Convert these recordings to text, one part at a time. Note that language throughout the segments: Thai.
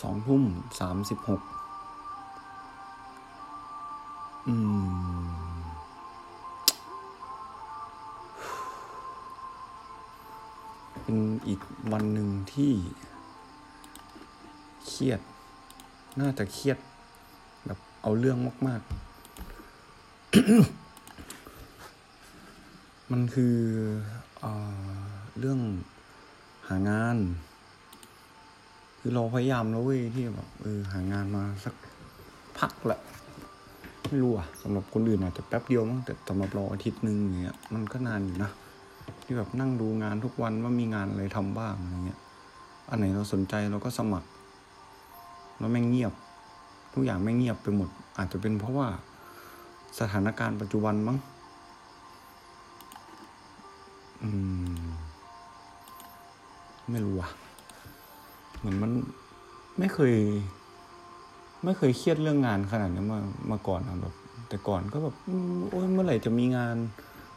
สองทุ่มสามสิบหกอืม เป็นอีกวันหนึ่งที่ เครียด น่าจะเครียด แบบเอาเรื่องมาก ๆ มันคือเออเรื่องหางาน คือเราพยายามแล้วเว้ยที่แบบเออหางานมาสักพักละไม่รู้อะสำหรับคนอื่นอาจจะแป๊บเดียวมั้งแต่สำหรับเราอาทิตย์หนึ่งอย่างเงี้ยมันก็นานอยู่นะที่แบบนั่งดูงานทุกวันว่ามีงานอะไรทำบ้างอะไรเงี้ย อันไหนเราสนใจเราก็สมัคร แล้วแม่งเงียบ ทุกอย่างไม่งเงียบไปหมด อาจจะเป็นเพราะว่าสถานการณ์ปัจจุบันมั้งอืม ไม่รู้อะ เหมือนมันไม่เคย ไม่เคยเครียดเรื่องงานขนาดนี้มามาก่อนอะแบบแต่ก่อนก็แบบโอ้ยเมื่อไหร่จะมีงาน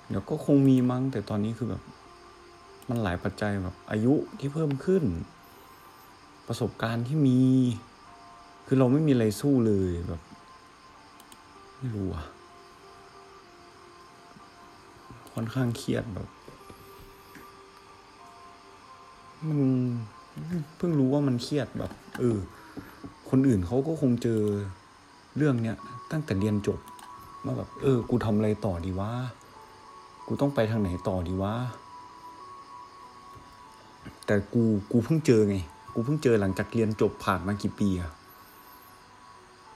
เดี๋ยวก็คงมีมั้ง แต่ตอนนี้คือแบบ มันหลายปัจจัยแบบ อายุที่เพิ่มขึ้น ประสบการณ์ที่มี คือเราไม่มีอะไรสู้เลยแบบไม่รู้อะค่อนข้างเครียดแบบ มัน เพิ่งรู้ว่ามันเครียดแบบ เออ คนอื่นเขาก็คงเจอเรื่องเนี้ยตั้งแต่เรียนจบว่าแบบ เออ กูทำอะไรต่อดีวะกูต้องไปทางไหนต่อดีวะแต่กูกูเพิ่งเจอไง กูเพิ่งเจอหลังจากเรียนจบผ่านมากี่ปีอะ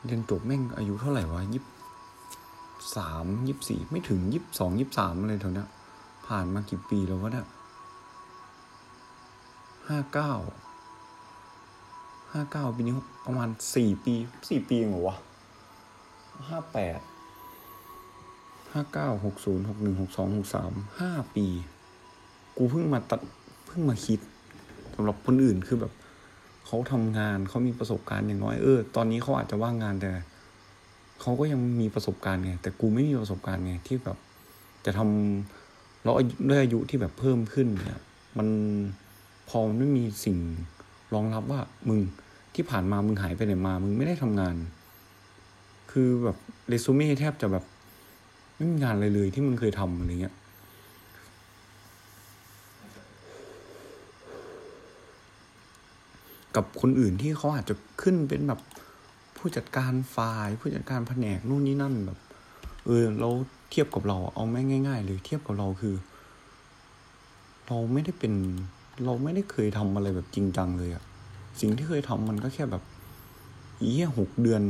เรียนจบแม่งอายุเท่าไหร่วะยี่สามยี่สี่ไม่ถึงยี่สองยี่สามอะไรแถวเนี้ยผ่านมากี่ปีแล้ววะเนี่ย ห้าเก้าห้าเก้าปีนี้ประมาณสี่ปีสี่ปีเองเหรอวะห้าแปดห้าเก้าหกศูนย์หกหนึ่งหกสองหกสามห้าปี กูเพิ่งมาตัดเพิ่งมาคิดสำหรับคนอื่นคือแบบเขาทำงานเขามีประสบการณ์อย่างน้อยเออ ตอนนี้เขาอาจจะว่างงานแต่เขาก็ยังมีประสบการณ์ไงแต่กูไม่มีประสบการณ์ไงที่แบบจะทำแล้วอด้วยอายุที่แบบเพิ่มขึ้นเนี่ย มัน พอไม่มีสิ่งรองรับว่ามึงที่ผ่านมามึงหายไปไหนมา มึงไม่ได้ทำงาน คือแบบเรซูเม่แทบจะแบบไม่มีงานอะไรเลยที่มึงเคยทำอะไรเงี้ย กับคนอื่นที่เขาอาจจะขึ้นเป็นแบบผู้จัดการฝ่าย ผู้จัดการแผนกนู่นนี่นั่นแบบ เออเราเทียบกับเราเอาไม่ง่าย ๆ เลยเทียบกับเราคือ เราไม่ได้เป็น เราไม่ได้เคยทำอะไรแบบจริงจังเลยอะสิ่งที่เคยทำมันก็แค่แบบอีแค่หกเดือน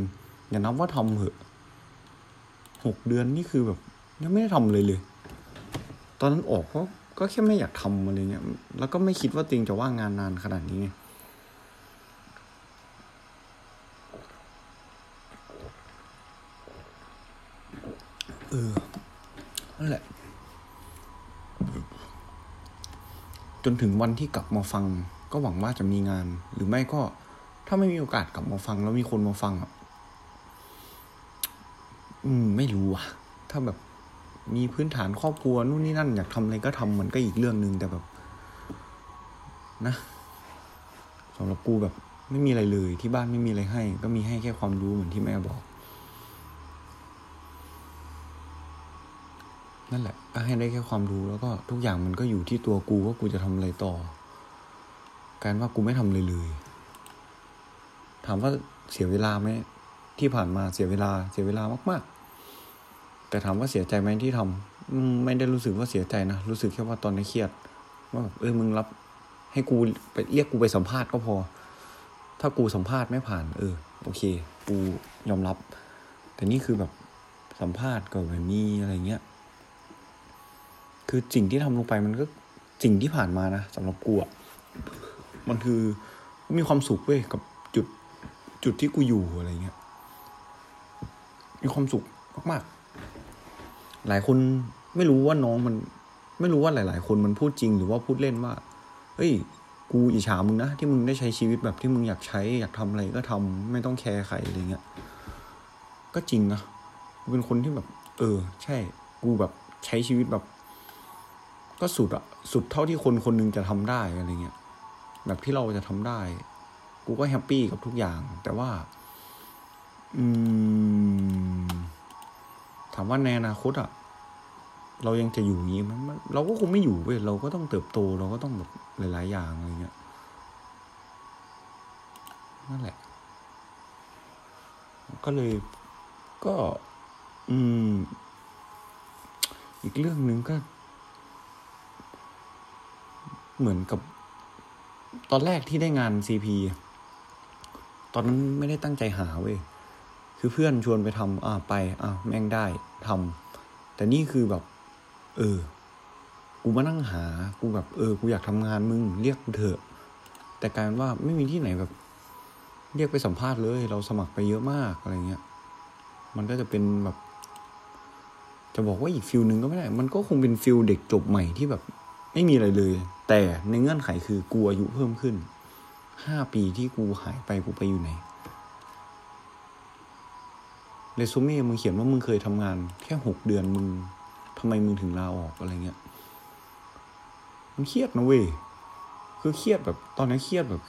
อย่านับว่าทำเหอะหกเดือนนี่คือแบบยังไม่ได้ทำเลยเลย ตอนนั้นออกก็ก็แค่ไม่อยากทำอะไรเงี้ย แล้วก็ไม่คิดว่าติงจะว่างงานนานขนาดนี้ไงเออนั่นแหละ จนถึงวันที่กลับมาฟัง ก็หวังว่าจะมีงาน หรือไม่ก็ถ้าไม่มีโอกาสกลับมาฟัง แล้วมีคนมาฟังอะอืม ไม่รู้อะ ถ้าแบบมีพื้นฐานครอบครัวนู่นนี่นั่น อยากทำอะไรก็ทำมันก็อีกเรื่องหนึ่งแต่แบบ นะสำหรับกูแบบ ไม่มีอะไรเลย ที่บ้านไม่มีอะไรให้ ก็มีให้แค่ความรู้เหมือนที่แม่บอก นั่นแหละ ก็ให้ได้แค่ความรู้แล้วก็ทุกอย่างมันก็อยู่ที่ตัวกูว่ากูจะทำอะไรต่อ การว่ากูไม่ทำเลยเลย ถามว่าเสียเวลาไหมที่ผ่านมาเสียเวลาเสียเวลามาก ๆ แต่ถามว่าเสียใจไหมที่ทำอืมไม่ได้รู้สึกว่าเสียใจนะรู้สึกแค่ว่าตอนนี้เครียดว่าแบบเออมึงรับ ให้กูไปเรียกกูไปสัมภาษณ์ก็พอ ถ้ากูสัมภาษณ์ไม่ผ่าน เออ โอเค กูยอมรับ แต่นี่คือแบบสัมภาษณ์ก็แบบนี้อะไรเงี้ย คือสิ่งที่ทำลงไปมันก็สิ่งที่ผ่านมานะสำหรับกูอะมันคือมีความสุขเว้ยกับจุดจุดที่กูอยู่อะไรเงี้ย มีความสุขมากๆ หลายคนไม่รู้ว่าน้องมัน ไม่รู้ว่าหลาย ๆ คนมันพูดจริงหรือว่าพูดเล่นว่า เฮ้ย กูอิจฉามึงนะที่มึงได้ใช้ชีวิตแบบที่มึงอยากใช้ อยากทำอะไรก็ทำไม่ต้องแคร์ใครอะไรเงี้ย ก็จริงนะเป็นคนที่แบบ เออ ใช่ กูแบบใช้ชีวิตแบบ ก็สุดอะสุดเท่าที่คนคนหนึงจะทำได้อะไรเงี้ยแบบที่เราจะทำได้ กูก็แฮปปี้กับทุกอย่าง แต่ว่า อืม ถามว่าในอนาคตอะเรายังจะอยู่งี้มันมันเราก็คงไม่อยู่เว้ยเราก็ต้องเติบโต เราก็ต้องแบบหลาย ๆ อย่างอะไรเงี้ยนั่นแหละ ก็เลย ก็ อืม อีกเรื่องหนึ่งก็ เหมือนกับ ตอนแรกที่ได้งานซีพีตอนนั้นไม่ได้ตั้งใจหาเว้ยคือเพื่อนชวนไปทำอ่าไป อ่าแม่งได้ทำแต่นี่คือแบบ เออ กูมานั่งหา กูแบบเออ กูอยากทำงานมึง เรียกกูเถอะ แต่กลารว่าไม่มีที่ไหนแบบ เรียกไปสัมภาษณ์เลย เราสมัครไปเยอะมากอะไรเงี้ย มันก็จะเป็นแบบ จะบอกว่าอีก feel หนึ่งก็ไม่ได้ มันก็คงเป็น feel เด็กจบใหม่ที่แบบ ไม่มีอะไรเลย แต่ในเงื่อนไขคือกูอายุเพิ่มขึ้นห้าปีที่กูหายไปกูไปอยู่ไหนเรซูเม่มึงเขียนว่ามึงเคยทำงาน แค่หกเดือนมึงทำไมมึงถึงลาออกอะไรเงี้ย มันเครียดนะเว้ยคือเครียดแบบ ตอนนั้นเครียดแบบ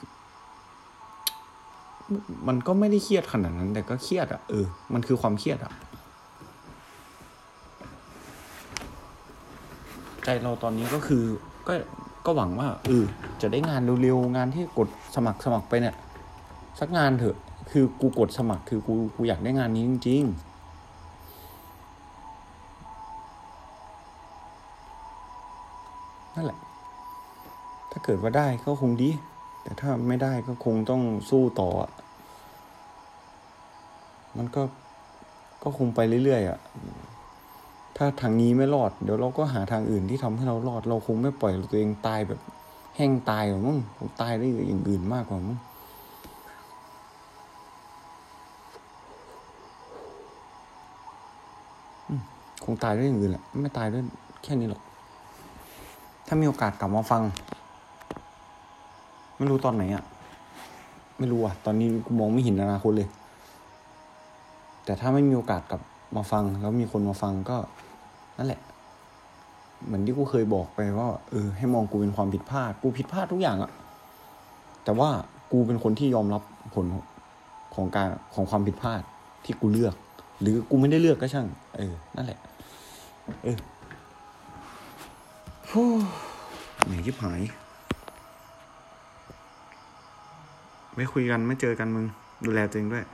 มันก็ไม่ได้เครียดขนาดนั้น แต่ก็เครียดอะเออ มันคือความเครียดอะใจเราตอนนี้ก็คือ ก็ ก็หวังว่าเออจะได้งานเร็วๆงานที่กดสมัครสมัครไปเนี่ย สักงานเถอะ คือกูกดสมัคร คือกูกูอยากได้งานนี้จริง ๆนั่นแหละ ถ้าเกิดว่าได้ก็คงดี แต่ถ้าไม่ได้ก็คงต้องสู้ต่อ มันก็ ก็คงไปเรื่อยๆอะ ถ้าทางนี้ไม่รอด เดี๋ยวเราก็หาทางอื่นที่ทำให้เรารอด เราคงไม่ปล่อยตัวเองตายแบบ แห้งตายหรอกมั้งคงตายได้อย่างอื่นมากกว่ามั้งคงตายด้วยอย่างอื่นแหละไม่ตายด้วยแค่นี้หรอก ถ้ามีโอกาสกลับมาฟัง ไม่รู้ตอนไหนอะ ไม่รู้อะ ตอนนี้กูมองไม่เห็นอนาคตเลย แต่ถ้าไม่มีโอกาสกลับ มาฟังแล้วมีคนมาฟังก็นั่นแหละ เหมือนที่กูเคยบอกไปว่า เออ ให้มองกูเป็นความผิดพลาด กูผิดพลาดทุกอย่างอะแต่ว่ากูเป็นคนที่ยอมรับผลของการของความผิดพลาดที่กูเลือก หรือกูไม่ได้เลือกก็ช่าง เออ นั่นแหละ เออฟูเหนื่อยยิบหาย ไม่คุยกันไม่เจอกันมึง ดูแลตัวเองด้วย